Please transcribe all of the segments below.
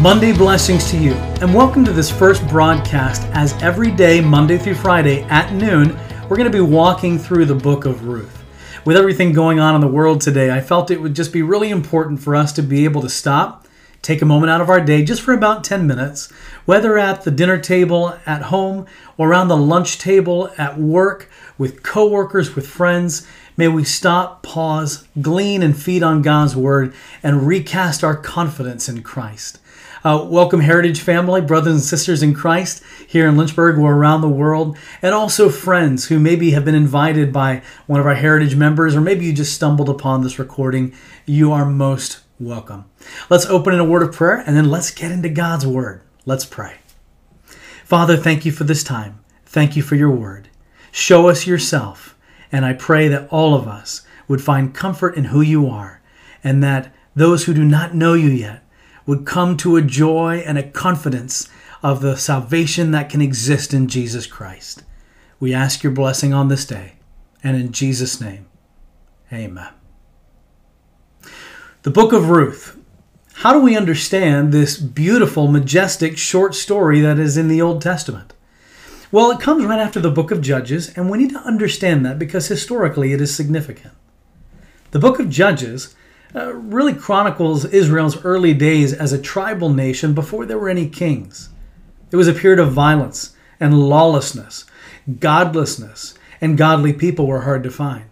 Monday blessings to you, and welcome to this first broadcast. As every day, Monday through Friday at noon, we're going to be walking through the book of Ruth. With everything going on in the world today, I felt it would just be really important for us to be able to stop, take a moment out of our day just for about 10 minutes, whether at the dinner table at home or around the lunch table at work, with coworkers, with friends. May we stop, pause, glean, and feed on God's word and recast our confidence in Christ. Uh, welcome, Heritage family, brothers and sisters in Christ here in Lynchburg or around the world, and also friends who maybe have been invited by one of our Heritage members, or maybe you just stumbled upon this recording. You are most welcome. Let's open in a word of prayer and then let's get into God's word. Let's pray. Father, thank you for this time. Thank you for your word. Show us yourself, and I pray that all of us would find comfort in who you are, and that those who do not know you yet would come to a joy and a confidence of the salvation that can exist in Jesus Christ. We ask your blessing on this day, and in Jesus' name, amen. The book of Ruth. How do we understand this beautiful, majestic short story that is in the Old Testament? Well, it comes right after the book of Judges, and we need to understand that because historically it is significant. The book of Judges uh, really chronicles Israel's early days as a tribal nation before there were any kings. It was a period of violence and lawlessness, godlessness, and godly people were hard to find.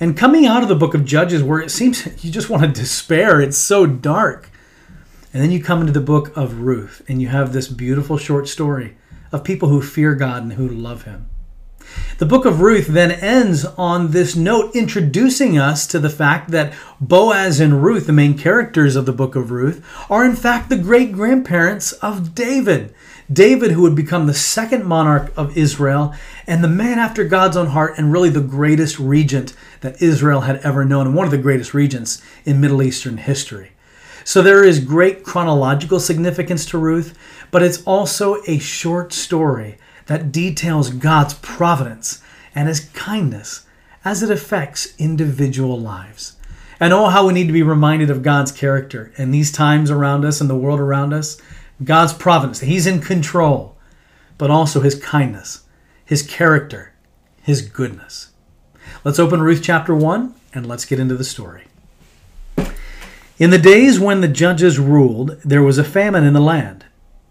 And coming out of the book of Judges, where it seems you just want to despair, it's so dark. And then you come into the book of Ruth, and you have this beautiful short story of people who fear God and who love Him. The book of Ruth then ends on this note, introducing us to the fact that Boaz and Ruth, the main characters of the book of Ruth, are in fact the great grandparents of David. David, who would become the second monarch of Israel and the man after God's own heart, and really the greatest regent that Israel had ever known, and one of the greatest regents in Middle Eastern history. So there is great chronological significance to Ruth, but it's also a short story that details God's providence and his kindness as it affects individual lives. And oh, how we need to be reminded of God's character in these times around us and the world around us. God's providence, He's in control, but also His kindness, His character, His goodness. Let's open Ruth chapter 1 and let's get into the story. In the days when the judges ruled, there was a famine in the land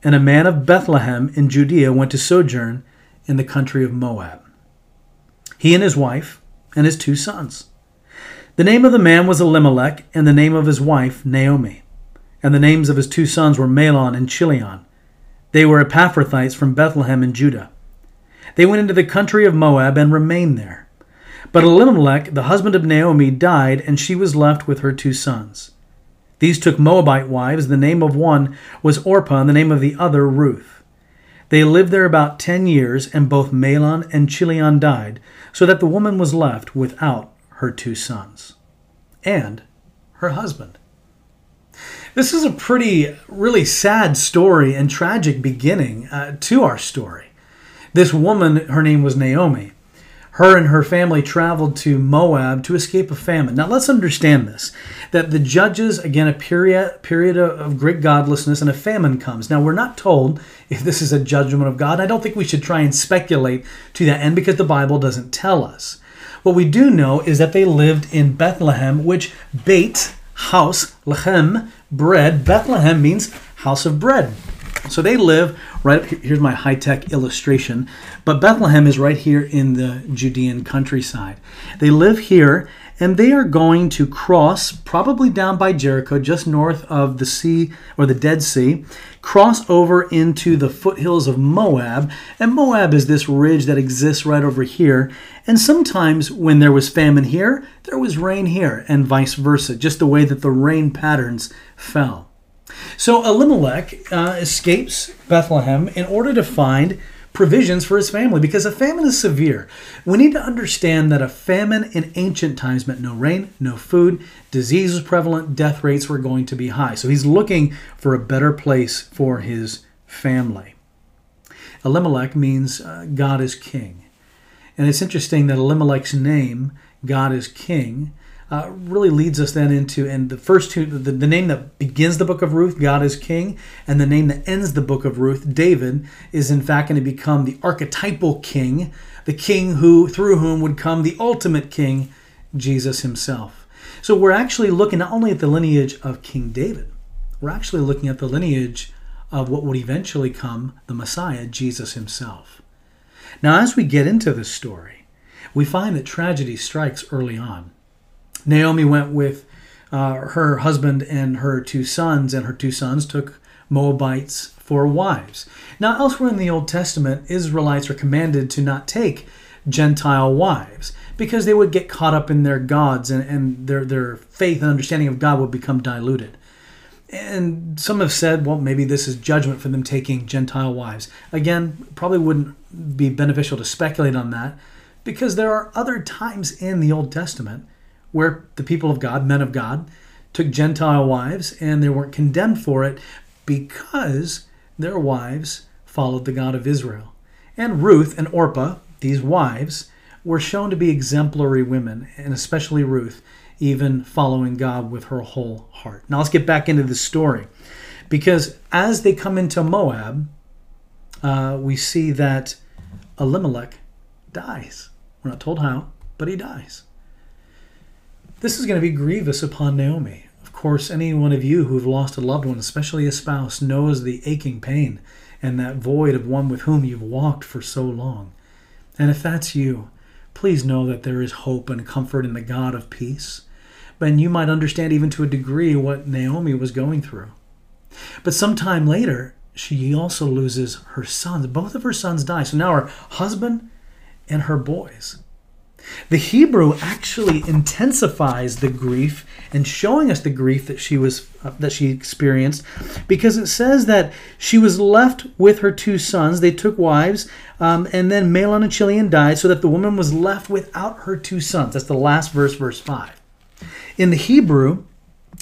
and a man of Bethlehem in Judea went to sojourn in the country of Moab. He and his wife and his two sons. The name of the man was Elimelech, and the name of his wife Naomi. And the names of his two sons were Mahlon and Chilion. They were Epaphrathites from Bethlehem in Judah. They went into the country of Moab and remained there. But Elimelech, the husband of Naomi, died, and she was left with her two sons. These took Moabite wives. The name of one was Orpah, and the name of the other Ruth. They lived there about ten years, and both Mahlon and Chilion died, so that the woman was left without her two sons and her husband. This is a pretty, really sad story and tragic beginning uh, to our story. This woman, her name was Naomi her and her family traveled to Moab to escape a famine. Now let's understand this that the judges, again, a period, period of great godlessness, and a famine comes. Now we're not told if this is a judgment of God. I don't think we should try and speculate to that end because the Bible doesn't tell us. What we do know is that they lived in Bethlehem, which Beit, house, lechem, bread. Bethlehem means house of bread. So they live right up here. Here's my high tech illustration. But Bethlehem is right here in the Judean countryside. They live here and they are going to cross, probably down by Jericho, just north of the sea or the Dead Sea, cross over into the foothills of Moab. And Moab is this ridge that exists right over here. And sometimes when there was famine here, there was rain here, and vice versa, just the way that the rain patterns fell. So Elimelech uh, escapes Bethlehem in order to find provisions for his family because a famine is severe. We need to understand that a famine in ancient times meant no rain, no food, disease was prevalent, death rates were going to be high. So he's looking for a better place for his family. Elimelech means uh, God is king. And it's interesting that Elimelech's name, God is king, uh, really leads us then into, and the first two, the, the name that begins the book of Ruth, God is King, and the name that ends the book of Ruth, David, is in fact going to become the archetypal king, the king who, through whom would come the ultimate king, Jesus himself. So we're actually looking not only at the lineage of King David, we're actually looking at the lineage of what would eventually come the Messiah, Jesus himself. Now, as we get into this story, we find that tragedy strikes early on. Naomi went with uh, her husband and her two sons, and her two sons took Moabites for wives. Now, elsewhere in the Old Testament, Israelites are commanded to not take Gentile wives because they would get caught up in their gods and, and their, their faith and understanding of God would become diluted. And some have said, well, maybe this is judgment for them taking Gentile wives. Again, probably wouldn't be beneficial to speculate on that because there are other times in the Old Testament where the people of God, men of God, took Gentile wives and they weren't condemned for it because their wives followed the God of Israel. And Ruth and Orpah, these wives, were shown to be exemplary women, and especially Ruth, even following God with her whole heart. Now let's get back into the story. Because as they come into Moab, uh, we see that Elimelech dies. We're not told how, but he dies. This is going to be grievous upon Naomi. Of course, any one of you who've lost a loved one, especially a spouse, knows the aching pain and that void of one with whom you've walked for so long. And if that's you, please know that there is hope and comfort in the God of peace. And you might understand even to a degree what Naomi was going through. But sometime later, she also loses her sons. Both of her sons die. So now her husband and her boys. The Hebrew actually intensifies the grief and showing us the grief that she was uh, that she experienced because it says that she was left with her two sons. They took wives, um, and then Mahlon and Chilion died, so that the woman was left without her two sons. That's the last verse, verse five. In the Hebrew,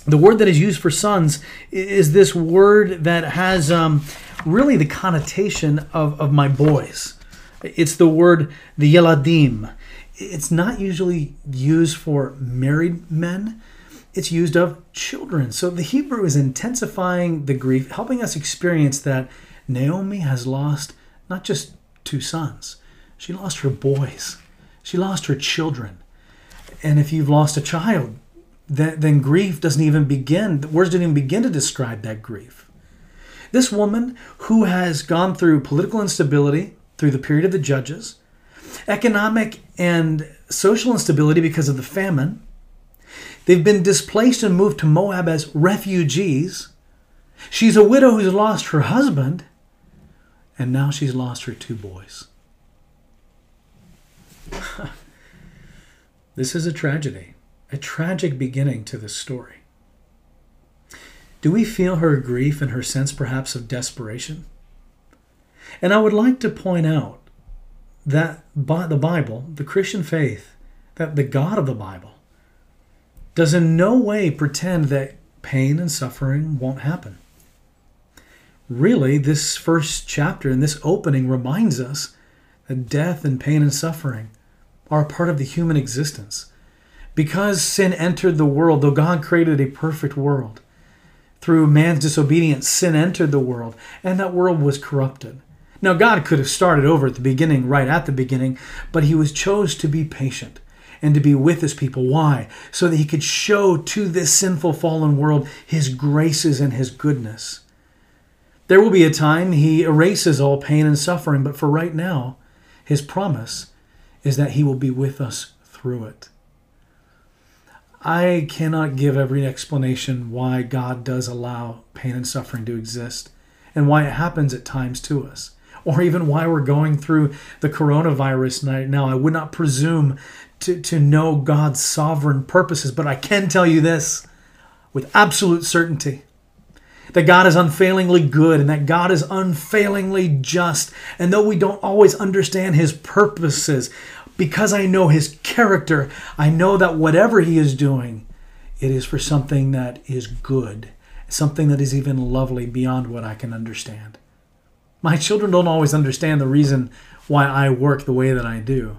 the word that is used for sons is this word that has um, really the connotation of, of my boys. It's the word the yeladim. It's not usually used for married men. It's used of children. So the Hebrew is intensifying the grief, helping us experience that Naomi has lost not just two sons, she lost her boys, she lost her children. And if you've lost a child, then, then grief doesn't even begin. The words don't even begin to describe that grief. This woman who has gone through political instability through the period of the judges, economic and social instability because of the famine, they've been displaced and moved to Moab as refugees. She's a widow who's lost her husband, and now she's lost her two boys. this is a tragedy a tragic beginning to this story. Do we feel her grief and her sense perhaps of desperation? And I would like to point out that the Bible, the Christian faith, that the God of the Bible, does in no way pretend that pain and suffering won't happen. Really, this first chapter and this opening reminds us that death and pain and suffering are a part of the human existence. Because sin entered the world, though God created a perfect world, through man's disobedience, sin entered the world, and that world was corrupted. Now, God could have started over at the beginning, right at the beginning, but He was chose to be patient and to be with His people. Why? So that He could show to this sinful, fallen world His graces and His goodness. There will be a time He erases all pain and suffering, but for right now, His promise is that He will be with us through it. I cannot give every explanation why God does allow pain and suffering to exist and why it happens at times to us, or even why we're going through the coronavirus right now. I would not presume to, to know God's sovereign purposes, but I can tell you this with absolute certainty that God is unfailingly good and that God is unfailingly just. And though we don't always understand his purposes, because I know his character, I know that whatever he is doing, it is for something that is good, something that is even lovely beyond what I can understand. My children don't always understand the reason why I work the way that I do.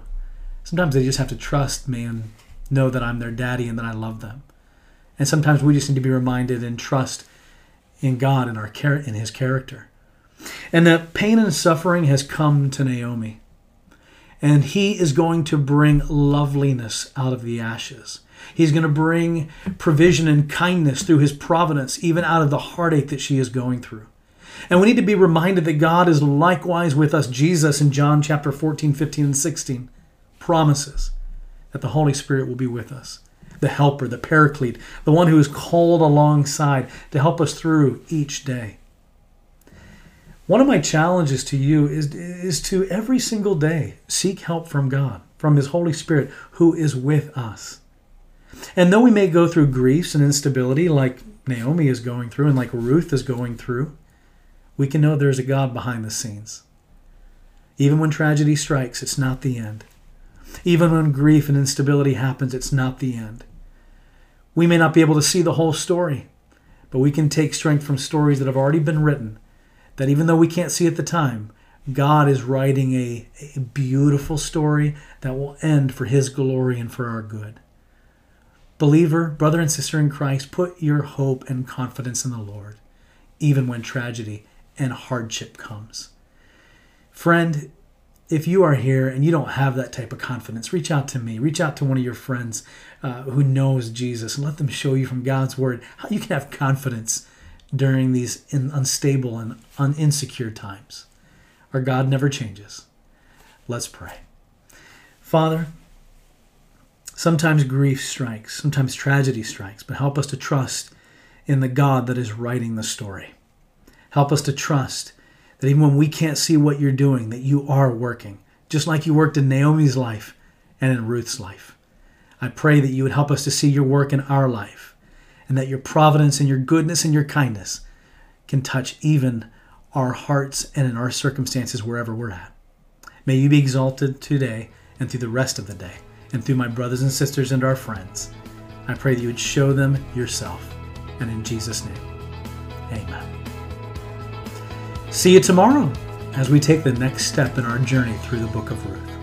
Sometimes they just have to trust me and know that I'm their daddy and that I love them. And sometimes we just need to be reminded and trust in God and our in His character. And that pain and suffering has come to Naomi. And He is going to bring loveliness out of the ashes. He's going to bring provision and kindness through His providence, even out of the heartache that she is going through. And we need to be reminded that God is likewise with us. Jesus in John chapter 14, 15, and 16 promises that the Holy Spirit will be with us the helper, the paraclete, the one who is called alongside to help us through each day. One of my challenges to you is, is to every single day seek help from God, from His Holy Spirit, who is with us. And though we may go through griefs and instability like Naomi is going through and like Ruth is going through, we can know there's a God behind the scenes. Even when tragedy strikes, it's not the end. Even when grief and instability happens, it's not the end. We may not be able to see the whole story, but we can take strength from stories that have already been written, that even though we can't see at the time, God is writing a, a beautiful story that will end for His glory and for our good. Believer, brother and sister in Christ, put your hope and confidence in the Lord, even when tragedy and hardship comes. Friend, if you are here and you don't have that type of confidence, reach out to me. Reach out to one of your friends uh, who knows Jesus and let them show you from God's Word how you can have confidence during these unstable and un- insecure times. Our God never changes. Let's pray. Father, sometimes grief strikes, sometimes tragedy strikes, but help us to trust in the God that is writing the story. Help us to trust that even when we can't see what you're doing, that you are working, just like you worked in Naomi's life and in Ruth's life. I pray that you would help us to see your work in our life, and that your providence and your goodness and your kindness can touch even our hearts and in our circumstances wherever we're at. May you be exalted today and through the rest of the day, and through my brothers and sisters and our friends. I pray that you would show them yourself. And in Jesus' name, amen. See you tomorrow as we take the next step in our journey through the book of Ruth.